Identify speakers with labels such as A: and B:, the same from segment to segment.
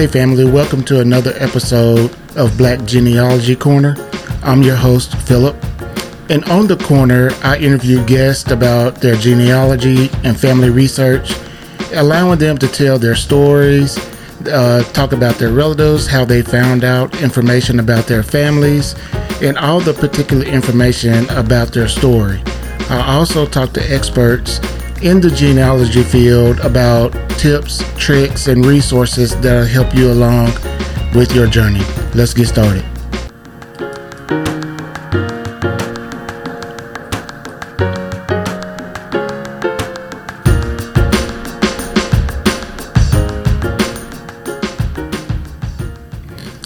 A: Hey, family, welcome to another episode of Black Genealogy Corner. I'm your host, Phillip. And on the corner, I interview guests about their genealogy and family research, allowing them to tell their stories, uh, talk about their relatives, how they found out information about their families, and all the particular information about their story. I also talk to experts in the genealogy field about tips, tricks, and resources that'll help you along with your journey. Let's get started.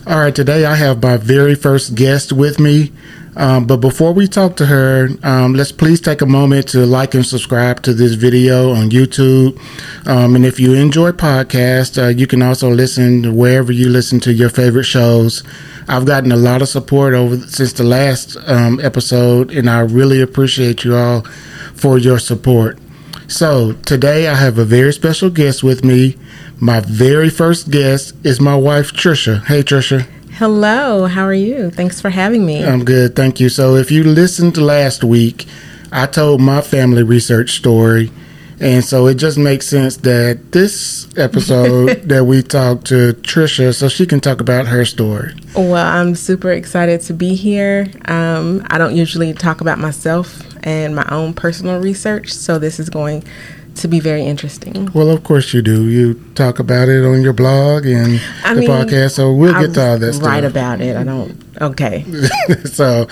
A: All right, today I have my very first guest with me. Um, but before we talk to her, um, let's please take a moment to like and subscribe to this video on YouTube. Um, and if you enjoy podcasts, uh, you can also listen wherever you listen to your favorite shows. I've gotten a lot of support over since the last um, episode, and I really appreciate you all for your support. So today I have a very special guest with me. My very first guest is my wife Trisha. Hey Trisha.
B: Hello, how are you? Thanks for having me.
A: I'm good, thank you. So, if you listened to last week, I told my family research story, and so it just makes sense that this episode that we talk to Trisha so she can talk about her story.
B: Well, I'm super excited to be here. Um, I don't usually talk about myself and my own personal research, so this is going to be very interesting.
A: Well, of course you do. You talk about it on your blog and
B: I
A: the
B: mean,
A: podcast, so we'll
B: I
A: get to all that stuff.
B: Write about it. I don't. Okay.
A: so,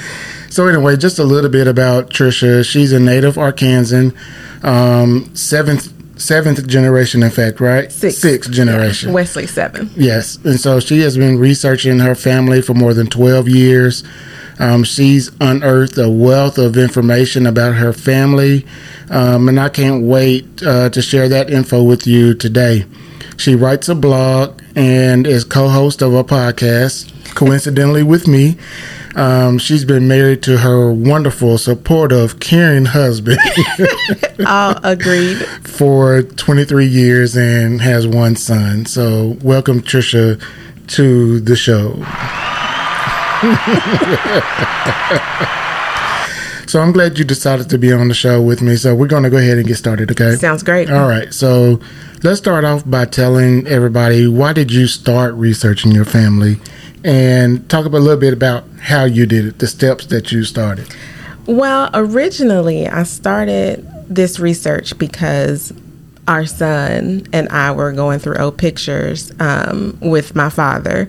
A: so anyway, just a little bit about Trisha. She's a native Arkansan, um, seventh seventh generation, in fact, right?
B: Sixth.
A: Sixth generation.
B: Yeah, Wesley seven.
A: Yes, and so she has been researching her family for more than 12 years. Um, she's unearthed a wealth of information about her family, um, and I can't wait uh, to share that info with you today. She writes a blog and is co host of a podcast, coincidentally with me. Um, she's been married to her wonderful, supportive, caring husband
B: All agreed.
A: for 23 years and has one son. So, welcome, Trisha, to the show. so, I'm glad you decided to be on the show with me. So, we're going to go ahead and get started, okay?
B: Sounds great.
A: All right. So, let's start off by telling everybody why did you start researching your family and talk about, a little bit about how you did it, the steps that you started.
B: Well, originally, I started this research because our son and I were going through old pictures um, with my father,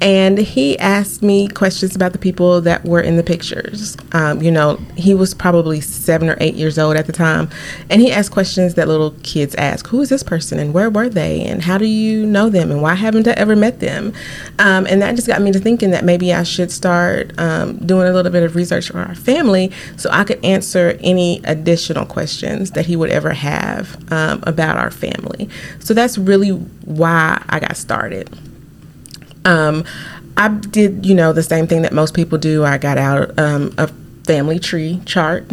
B: and he asked me questions about the people that were in the pictures. Um, you know, he was probably seven or eight years old at the time, and he asked questions that little kids ask. Who is this person, and where were they, and how do you know them, and why haven't I ever met them? Um, and that just got me to thinking that maybe I should start um, doing a little bit of research for our family so I could answer any additional questions that he would ever have um, about our family. So that's really why I got started. Um, I did, you know, the same thing that most people do. I got out um, a family tree chart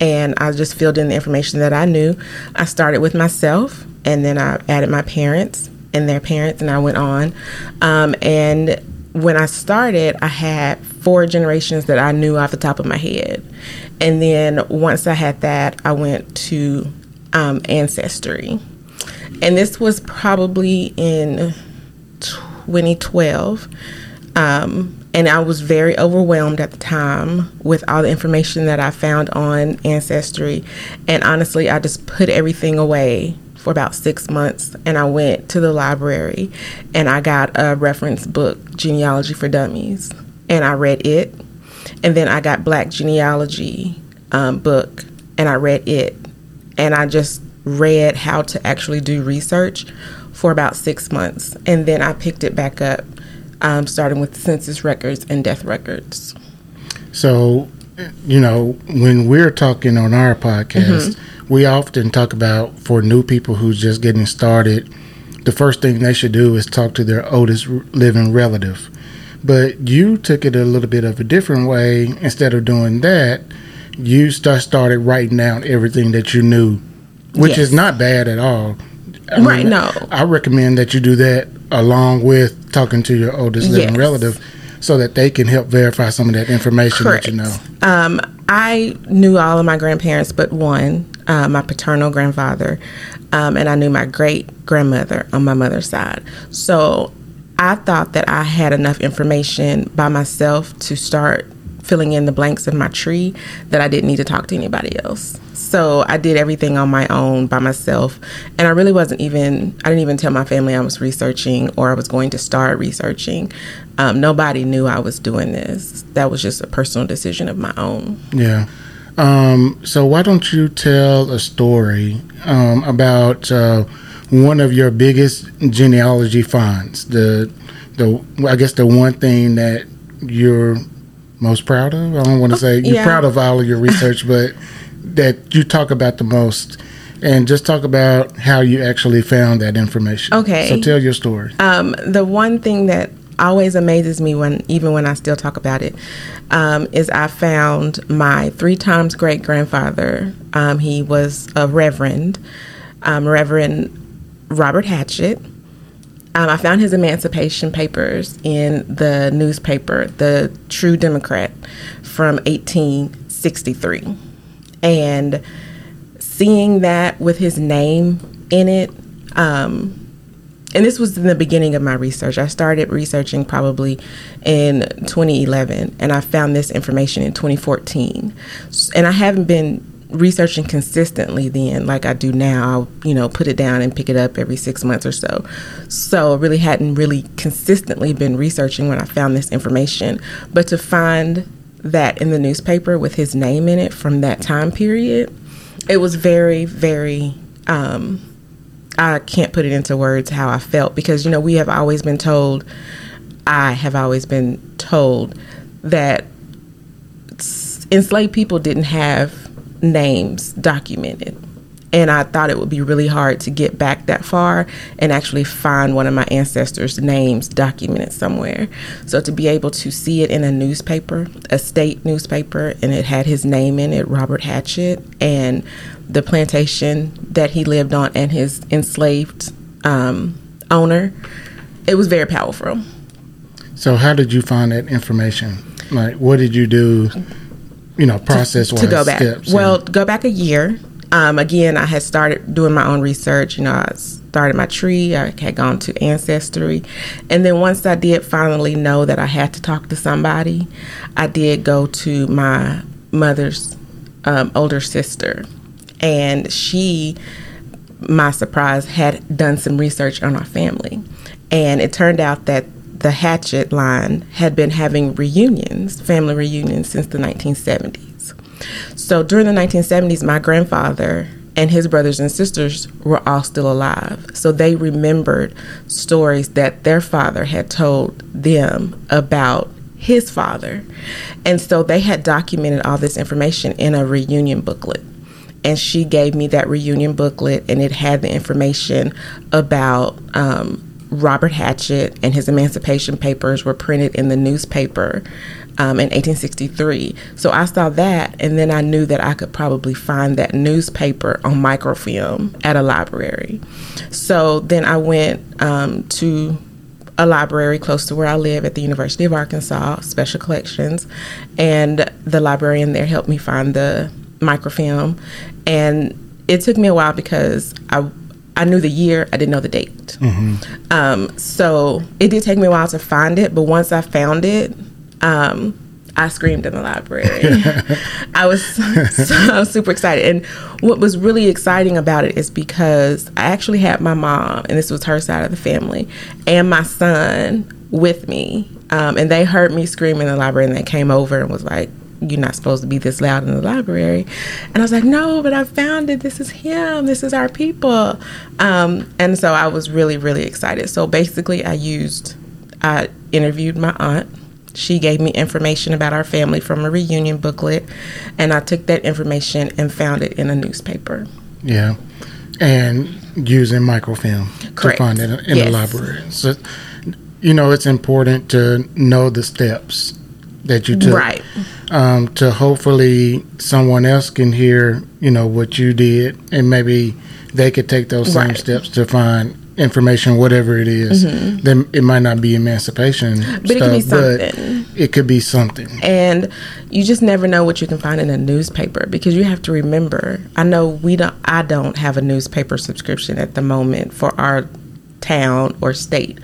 B: and I just filled in the information that I knew. I started with myself and then I added my parents and their parents and I went on. Um, and when I started, I had four generations that I knew off the top of my head. And then once I had that, I went to um, Ancestry. And this was probably in 2012. Um, and I was very overwhelmed at the time with all the information that I found on Ancestry. And honestly, I just put everything away for about six months. And I went to the library and I got a reference book, Genealogy for Dummies. And I read it. And then I got Black Genealogy um, book and I read it. And I just read how to actually do research for about six months. And then I picked it back up, um, starting with census records and death records.
A: So, you know, when we're talking on our podcast, we often talk about for new people who's just getting started, the first thing they should do is talk to their oldest living relative. But you took it a little bit of a different way. Instead of doing that, you start started writing down everything that you knew, which is not bad at all. I
B: right, no.
A: I recommend that you do that along with talking to your oldest living
B: Yes.
A: relative so that they can help verify some of that information
B: Correct.
A: that you know.
B: Um, I knew all of my grandparents but one, uh, my paternal grandfather, um, and I knew my great grandmother on my mother's side. So I thought that I had enough information by myself to start filling in the blanks of my tree that I didn't need to talk to anybody else. So I did everything on my own by myself. And I really wasn't even, I didn't even tell my family I was researching or I was going to start researching. Um, nobody knew I was doing this. That was just a personal decision of my own.
A: Yeah. Um, so why don't you tell a story um, about uh, one of your biggest genealogy finds? The the I guess the one thing that you're most proud of. I don't want to say you're
B: yeah.
A: proud of all of your research, but that you talk about the most. And just talk about how you actually found that information.
B: Okay.
A: So tell your story.
B: Um, the one thing that always amazes me when even when I still talk about it um, is I found my three times great grandfather. Um, he was a reverend, um, Reverend Robert Hatchett. Um, I found his emancipation papers in the newspaper, the True Democrat, from 1863, and seeing that with his name in it. Um, and this was in the beginning of my research. I started researching probably in 2011, and I found this information in 2014. And I haven't been researching consistently then, like I do now. I'll, you know, put it down and pick it up every six months or so. So I really hadn't really consistently been researching when I found this information. But to find that in the newspaper with his name in it from that time period, it was very, very. Um, I can't put it into words how I felt because you know we have always been told I have always been told that enslaved people didn't have names documented and I thought it would be really hard to get back that far and actually find one of my ancestors' names documented somewhere. So to be able to see it in a newspaper, a state newspaper, and it had his name in it, Robert Hatchett, and the plantation that he lived on and his enslaved um, owner, it was very powerful.
A: So how did you find that information? Like, what did you do? You know, process
B: to go back.
A: steps.
B: Well, go back a year. Um, again, I had started doing my own research. You know, I started my tree. I had gone to Ancestry, and then once I did finally know that I had to talk to somebody, I did go to my mother's um, older sister, and she, my surprise, had done some research on our family, and it turned out that the Hatchett line had been having reunions, family reunions, since the 1970s. So during the 1970s, my grandfather and his brothers and sisters were all still alive. So they remembered stories that their father had told them about his father. And so they had documented all this information in a reunion booklet. And she gave me that reunion booklet, and it had the information about um, Robert Hatchett and his emancipation papers were printed in the newspaper um, in 1863. So I saw that, and then I knew that I could probably find that newspaper on microfilm at a library. So then I went um, to a library close to where I live at the University of Arkansas, Special Collections, and the librarian there helped me find the microfilm. And it took me a while because I I knew the year, I didn't know the date. Um, so it did take me a while to find it, but once I found it, um, I screamed in the library. I was so, I was super excited. And what was really exciting about it is because I actually had my mom, and this was her side of the family, and my son with me. Um, and they heard me scream in the library, and they came over and was like, you're not supposed to be this loud in the library. And I was like, no, but I found it. This is him. This is our people. Um, and so I was really, really excited. So basically, I used, I interviewed my aunt. She gave me information about our family from a reunion booklet. And I took that information and found it in a newspaper.
A: Yeah, and using microfilm
B: Correct.
A: to find it in
B: Yes.
A: the library. So, you know, it's important to know the steps that you took,
B: Right.
A: Um, to hopefully someone else can hear, you know, what you did and maybe they could take those same
B: Right.
A: steps to find information, whatever it is. Then it might not be emancipation,
B: Mm-hmm. But it could be something.
A: it could be something.
B: and you just never know what you can find in a newspaper because you have to remember i know we don't i don't have a newspaper subscription at the moment for our town or state.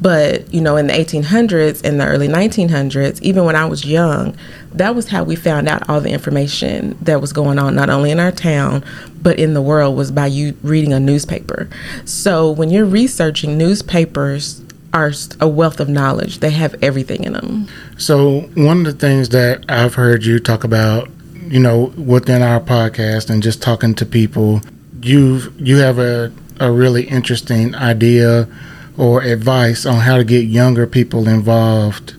B: But you know in the 1800s in the early 1900s even when i was young that was how we found out all the information that was going on not only in our town but in the world was by you reading a newspaper. So when you're researching newspapers are a wealth of knowledge. They have everything in them
A: So one of the things that I've heard you talk about, you know, within our podcast and just talking to people, you've you have a a really interesting idea or advice on how to get younger people involved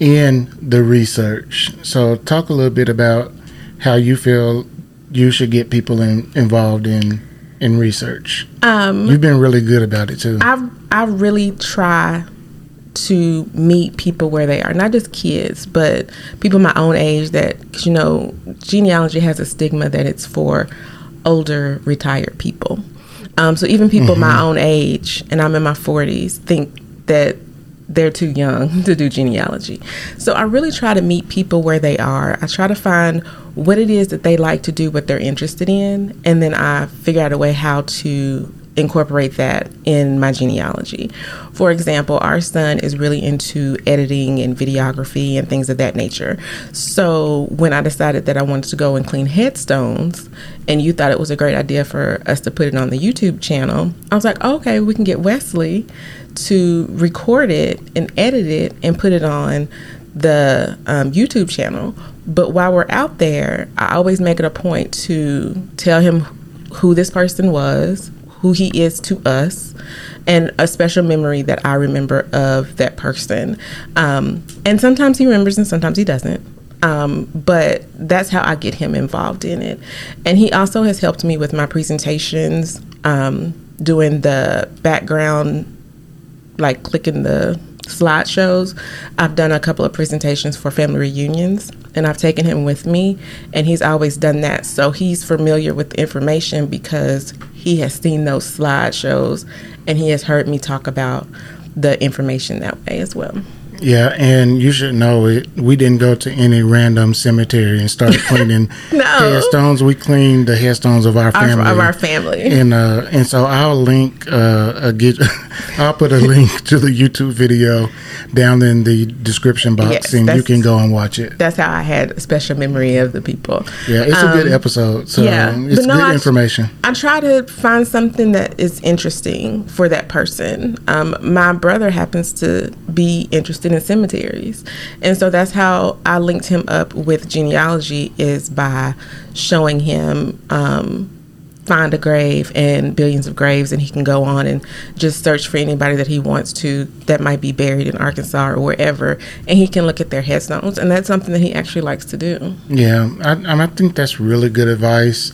A: in the research. So talk a little bit about how you feel you should get people in, involved in in research.
B: um
A: You've been really good about it too.
B: I I really try to meet people where they are, not just kids, but people my own age. That 'cause, you know, genealogy has a stigma that it's for older retired people. Um, so even people my own age, and I'm in my 40s, think that they're too young to do genealogy. So I really try to meet people where they are. I try to find what it is that they like to do, what they're interested in, and then I figure out a way how to incorporate that in my genealogy. For example, our son is really into editing and videography and things of that nature. So when I decided that I wanted to go and clean headstones, and you thought it was a great idea for us to put it on the YouTube channel, I was like, okay, we can get Wesley to record it and edit it and put it on the um, YouTube channel. But while we're out there, I always make it a point to tell him who this person was, who he is to us, and a special memory that I remember of that person. Um, and sometimes he remembers and sometimes he doesn't. Um, but that's how I get him involved in it. And he also has helped me with my presentations, um, doing the background like clicking the slideshows. I've done a couple of presentations for family reunions and I've taken him with me and he's always done that. So he's familiar with the information because he has seen those slideshows and he has heard me talk about the information that way as well.
A: Yeah, and you should know it. We didn't go to any random cemetery and start cleaning
B: No.
A: headstones. We cleaned the headstones of our
B: Our,
A: family.
B: of our family.
A: and uh, and so I'll link uh, a get, I'll put a link to the YouTube video down in the description box,
B: Yes,
A: and you can go and watch it.
B: That's how I had a special memory of the people.
A: Yeah, it's a good
B: Um,
A: episode. So
B: yeah,
A: it's
B: no,
A: good
B: I-
A: information.
B: I try to find something that is interesting for that person. Um, my brother happens to be interested in cemeteries, and so that's how I linked him up with genealogy is by showing him um, find a grave and billions of graves, and he can go on and just search for anybody that he wants to that might be buried in Arkansas or wherever, and he can look at their headstones, and that's something that he actually likes to do.
A: Yeah, I, I think that's really good advice,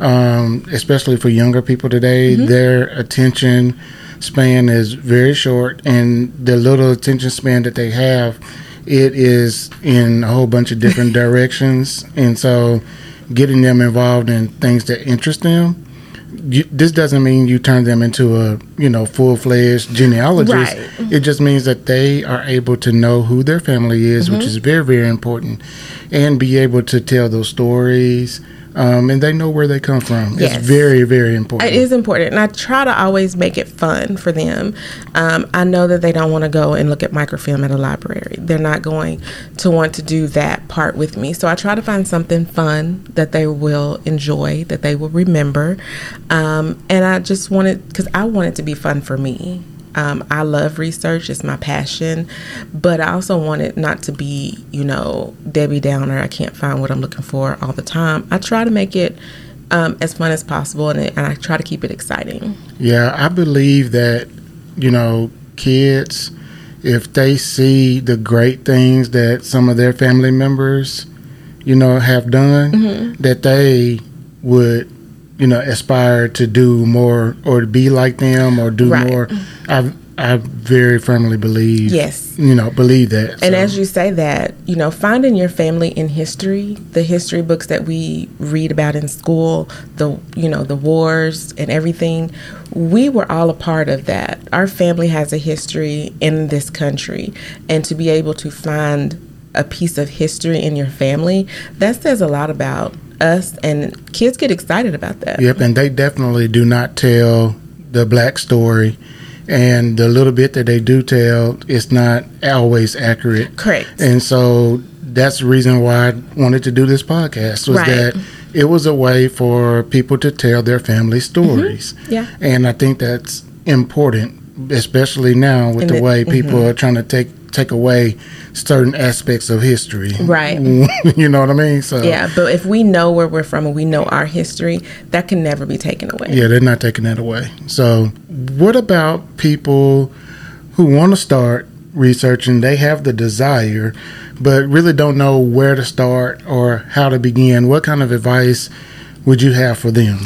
A: um, especially for younger people today.
B: Mm-hmm.
A: Their attention span is very short, and the little attention span that they have, it is in a whole bunch of different directions. And so, getting them involved in things that interest them. You, this doesn't mean you turn them into a you know full fledged genealogist.
B: Right.
A: It just means that they are able to know who their family is,
B: Mm-hmm.
A: which is very very important, and be able to tell those stories. Um, and they know where they come from.
B: Yes.
A: It's very very important.
B: It is important, and I try to always make it fun for them. Um, I know that they don't want to go and look at microfilm at a library. They're not going to want to do that part with me. So I try to find something fun that they will enjoy, that they will remember, um, and I just wanted because I want it to be fun for me. Um, I love research; it's my passion, but I also want it not to be, you know, Debbie Downer. I can't find what I'm looking for all the time. I try to make it um, as fun as possible, and, it, and I try to keep it exciting.
A: Yeah, I believe that, you know, kids, if they see the great things that some of their family members, you know, have done,
B: Mm-hmm.
A: that they would, you know, aspire to do more or to be like them or do
B: Right.
A: more. I've I very firmly believe.
B: Yes.
A: You know, believe that.
B: And as you say that, you know, finding your family in history, the history books that we read about in school, the you know, the wars and everything, we were all a part of that. Our family has a history in this country, and to be able to find a piece of history in your family, that says a lot about us and kids get excited about that.
A: Yep, and they definitely do not tell the black story and the little bit that they do tell is not always accurate.
B: Correct.
A: And so that's the reason why I wanted to do this podcast was
B: Right.
A: that it was a way for people to tell their family stories.
B: Mm-hmm. Yeah.
A: And I think that's important, especially now with
B: And
A: the
B: it-
A: way people are trying to take take away certain aspects of history.
B: Right.
A: you know what I mean? So
B: Yeah, but if we know where we're from and we know our history, that can never be taken away.
A: Yeah, they're not taking that away. So, what about people who want to start researching? They have the desire, but really don't know where to start or how to begin. What kind of advice would you have for them?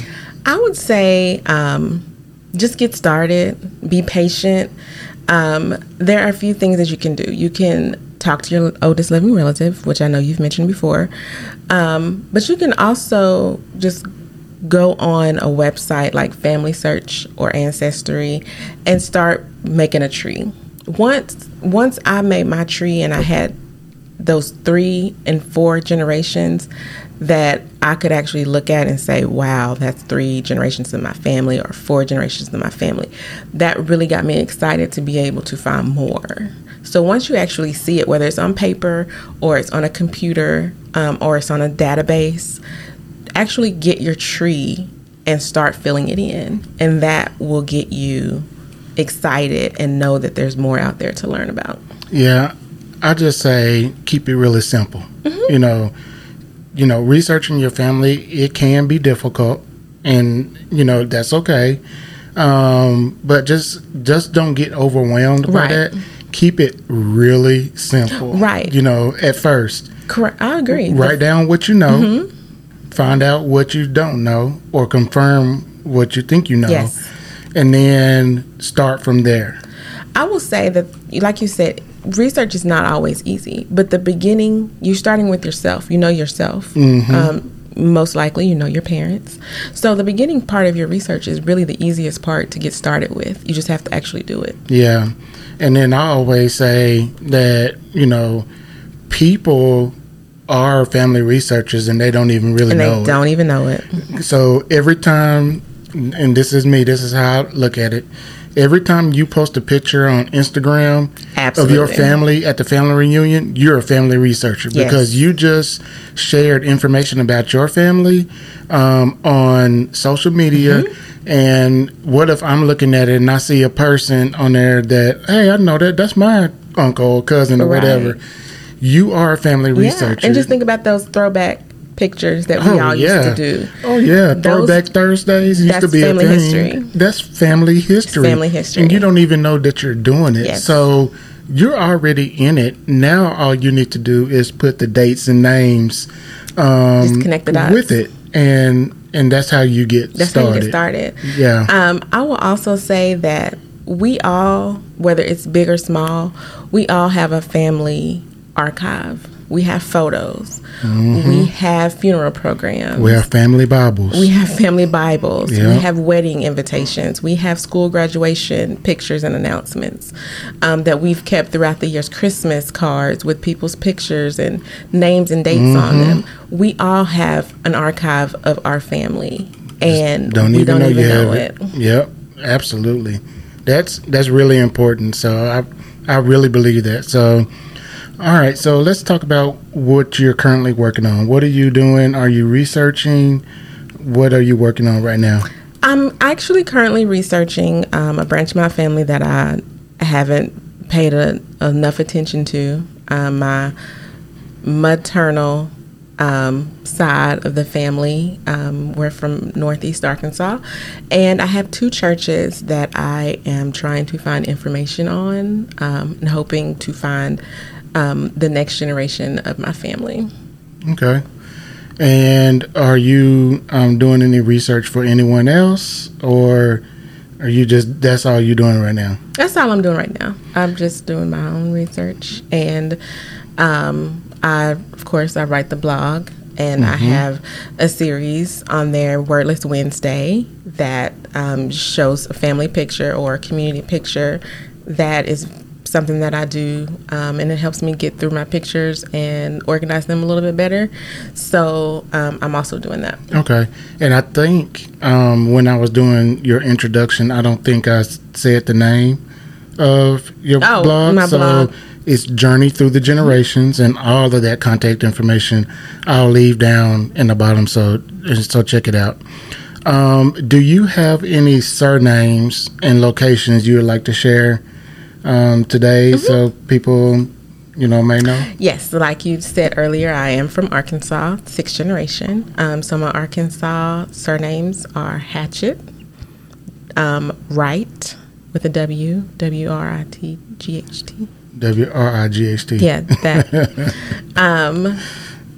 B: I would say um, just get started, be patient. Um, there are a few things that you can do. You can talk to your oldest living relative, which I know you've mentioned before, um, but you can also just go on a website like Family Search or Ancestry and start making a tree. Once once I made my tree and I had those three and four generations that I could actually look at and say, wow, that's three generations of my family or four generations of my family. That really got me excited to be able to find more. So once you actually see it, whether it's on paper or it's on a computer um, or it's on a database, actually get your tree and start filling it in. And that will get you excited and know that there's more out there to learn about.
A: Yeah, I just say keep it really simple. You know, you know, researching your family it can be difficult, and you know that's okay. Um, but just just don't get overwhelmed by
B: Right.
A: that. Keep it really simple.
B: Right.
A: You know, at first,
B: Correct. I agree.
A: write down what you know,
B: Mm-hmm.
A: find out what you don't know, or confirm what you think you know,
B: Yes.
A: and then start from there.
B: I will say that, like you said, research is not always easy, but the beginning, you're starting with yourself. You know yourself. Um, most likely, you know your parents. So the beginning part of your research is really the easiest part to get started with. You just have to actually do it.
A: Yeah. And then I always say that, you know, people are family researchers and they don't even really
B: And
A: know.
B: they don't even know it.
A: it. So every time, and this is me, this is how I look at it. Every time you post a picture on Instagram of your family at the family reunion, you're a family researcher
B: Yes.
A: because you just shared information about your family um, on social media.
B: Mm-hmm.
A: And what if I'm looking at it and I see a person on there that, hey, I know that that's my uncle cousin or
B: Right.
A: whatever. You are a family researcher.
B: Yeah. And just think about those throwback pictures that we
A: Oh,
B: all
A: yeah.
B: used to do.
A: Oh yeah,
B: Those-
A: Throwback Thursdays used to be
B: family
A: a thing.
B: history.
A: That's family history.
B: family history.
A: and you don't even know that you're doing it.
B: Yes.
A: So you're already in it. Now all you need to do is put the dates and names, um,
B: Just connect the dots.
A: with it, and and that's how you get
B: That's
A: started.
B: how you get started.
A: Yeah.
B: Um, I will also say that we all, whether it's big or small, we all have a family archive. We have photos. We have funeral programs.
A: Mm-hmm. we have family Bibles.
B: We have family Bibles.
A: Yeah.
B: We have wedding invitations. We have school graduation pictures and announcements um, that we've kept throughout the years. Christmas cards with people's pictures and names and dates on
A: Mm-hmm.
B: them. We all have an archive of our family, and
A: don't
B: we
A: even
B: don't
A: know
B: even know it.
A: it. Yep, absolutely. That's that's really important. So I I really believe that. So all right, so let's talk about what you're currently working on. What are you doing? Are you researching? What are you working on right now?
B: I'm actually currently researching um, a branch of my family that I haven't paid a, enough attention to. Um, my maternal um, side of the family. Um, we're from Northeast Arkansas, and I have two churches that I am trying to find information on um, and hoping to find um, the next generation of my family.
A: Okay. And are you um, doing any research for anyone else, or are you just that's all you're doing right now?
B: That's all I'm doing right now. I'm just doing my own research, and um, I, of course, I write the blog, and I have a series on there, Wordless Wednesday, that um, shows a family picture or a community picture that is something that I do, um, and it helps me get through my pictures and organize them a little bit better. So um, I'm also doing that.
A: Okay. And I think um, when I was doing your introduction, I don't think I said the name of your
B: Oh,
A: blog.
B: my
A: so
B: blog.
A: it's Journey Through the Generations, and all of that contact information I'll leave down in the bottom. So so check it out. Um, do you have any surnames and locations you would like to share um, today,
B: Mm-hmm.
A: so people you know may know?
B: Yes, like you said earlier, I am from Arkansas, sixth generation. Um, so my Arkansas surnames are Hatchett, um, Wright with a W, W R I T G H T.
A: W R I G H T.
B: Yeah, that. um,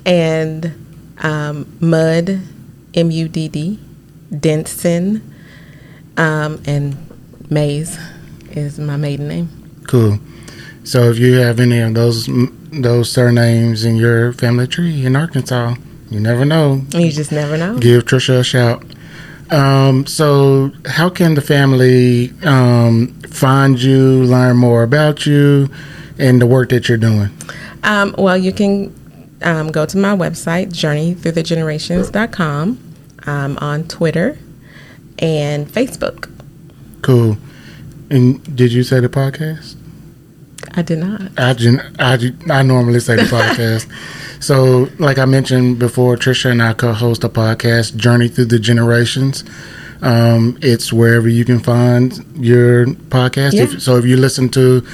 B: and um, Mudd, M U D D, Denson, um, and Mays is my maiden name.
A: Cool. So if you have any of those those surnames in your family tree in Arkansas, you never know.
B: You just never know.
A: Give Trisha a shout. Um, so how can the family um, find you, learn more about you, and the work that you're doing?
B: Um, well, you can um, go to my website, journeythroughthegenerations.com, um, on Twitter and Facebook.
A: Cool. And did you say the podcast?
B: I did not.
A: I, I, I normally say the podcast. so, like I mentioned before, Trisha and I co host a podcast, Journey Through the Generations. Um, it's wherever you can find your podcast.
B: Yeah.
A: If, so, if you listen to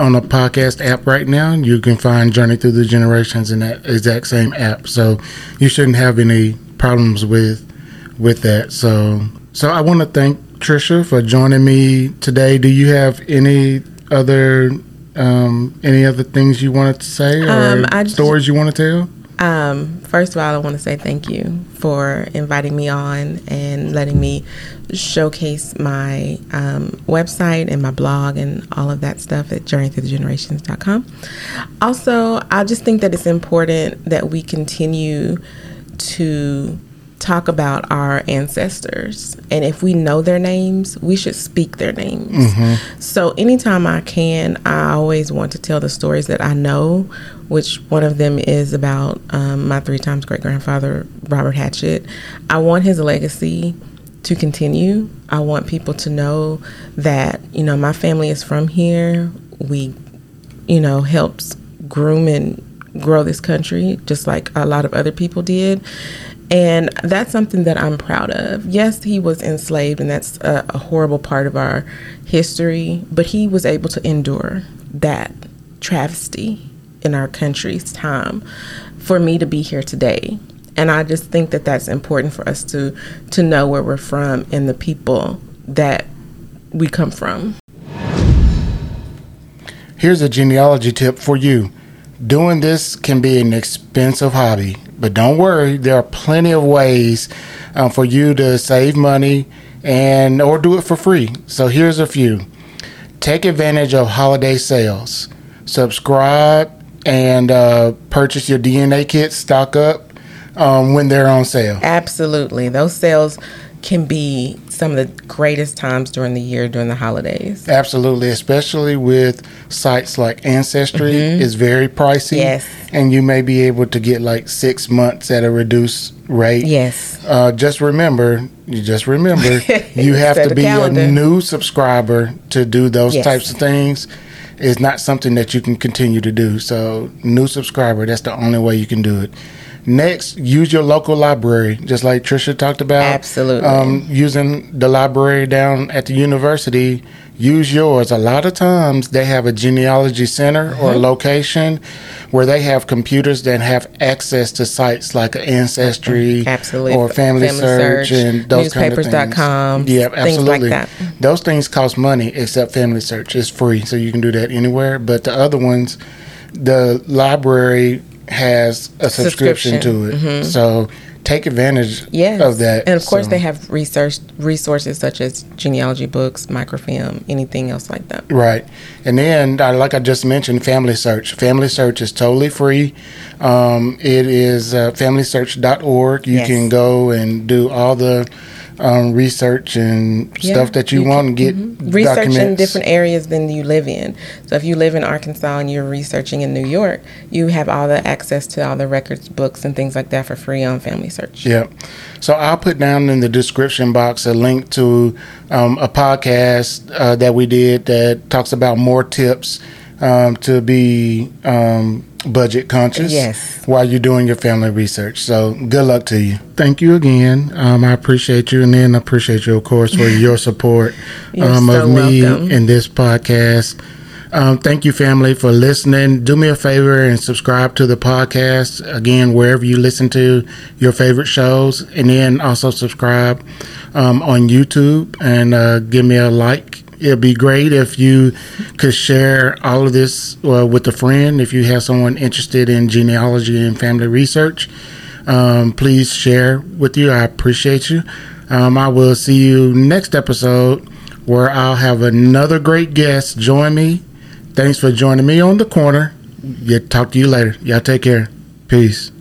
A: on a podcast app right now, you can find Journey Through the Generations in that exact same app. So, you shouldn't have any problems with with that. So, so I want to thank Trisha for joining me today. Do you have any other um, any other things you wanted to say or
B: Um,
A: stories you want to tell?
B: Um, first of all, I want to say thank you for inviting me on and letting me showcase my um, website and my blog and all of that stuff at journeythroughthegenerations.com. Also, I just think that it's important that we continue to talk about our ancestors. And if we know their names, we should speak their names. So anytime I can, I always want to tell the stories that I know, which one of them is about um, my three times great grandfather, Robert Hatchett. I want his legacy to continue. I want people to know that, you know, my family is from here. We you know, helps groom and grow this country, just like a lot of other people did. And that's something that I'm proud of. Yes, he was enslaved, and that's a, a horrible part of our history, but he was able to endure that travesty in our country's time for me to be here today. And I just think that that's important for us to to know where we're from and the people that we come from.
A: Here's a genealogy tip for you. Doing this can be an expensive hobby, but don't worry, there are plenty of ways um, for you to save money and or do it for free. So here's a few. Take advantage of holiday sales. Subscribe and uh, purchase your DNA kits. Stock up um, when they're on sale.
B: Absolutely. Those sales can be some of the greatest times during the year during the holidays.
A: Absolutely, especially with sites like Ancestry is very pricey.
B: Yes.
A: And you may be able to get like six months at a reduced rate.
B: Yes.
A: Uh, just remember, you just remember, you have to be a new subscriber to do those
B: Yes.
A: types of things. It's not something that you can continue to do. So, new subscriber, that's the only way you can do it. Next, use your local library, just like Trisha talked about.
B: Absolutely.
A: Um, using the library down at the university, use yours. A lot of times they have a genealogy center or
B: Mm-hmm.
A: location where they have computers that have access to sites like Ancestry
B: Absolutely.
A: or Family,
B: Family
A: Search,
B: Search,
A: and those kind of things.
B: newspapers.com,
A: Yeah,
B: things like
A: absolutely.
B: that.
A: Those things cost money except Family Search. It's free, so you can do that anywhere. But the other ones, the library has a subscription,
B: Subscription.
A: to it. So take advantage
B: yes.
A: of that.
B: And of course, so. they have research resources such as genealogy books, microfilm, anything else like that.
A: Right. And then, like I just mentioned, Family Search. Family Search is totally free. Um, it is uh, familysearch.org. You yes. can go and do all the um, research and yeah, stuff that you, you want to get mm-hmm.
B: research in different areas than you live in. So if you live in Arkansas and you're researching in New York, you have all the access to all the records, books, and things like that for free on Family Search.
A: Yeah. So I'll put down in the description box a link to um, a podcast uh, that we did that talks about more tips um, to be um, budget conscious
B: yes.
A: while you're doing your family research. So good luck to you. Thank you again. Um, I appreciate you, and then I appreciate you, of course, for your support um, so of me welcome. in this podcast. Um, thank you, family, for listening. Do me a favor and subscribe to the podcast again wherever you listen to your favorite shows, and then also subscribe um, on YouTube and uh, give me a like it'd be great if you could share all of this uh, with a friend. If you have someone interested in genealogy and family research, um, please share with you. I appreciate you. Um, I will see you next episode where I'll have another great guest join me. Thanks for joining me on the corner. Yeah, talk to you later. Y'all take care. Peace.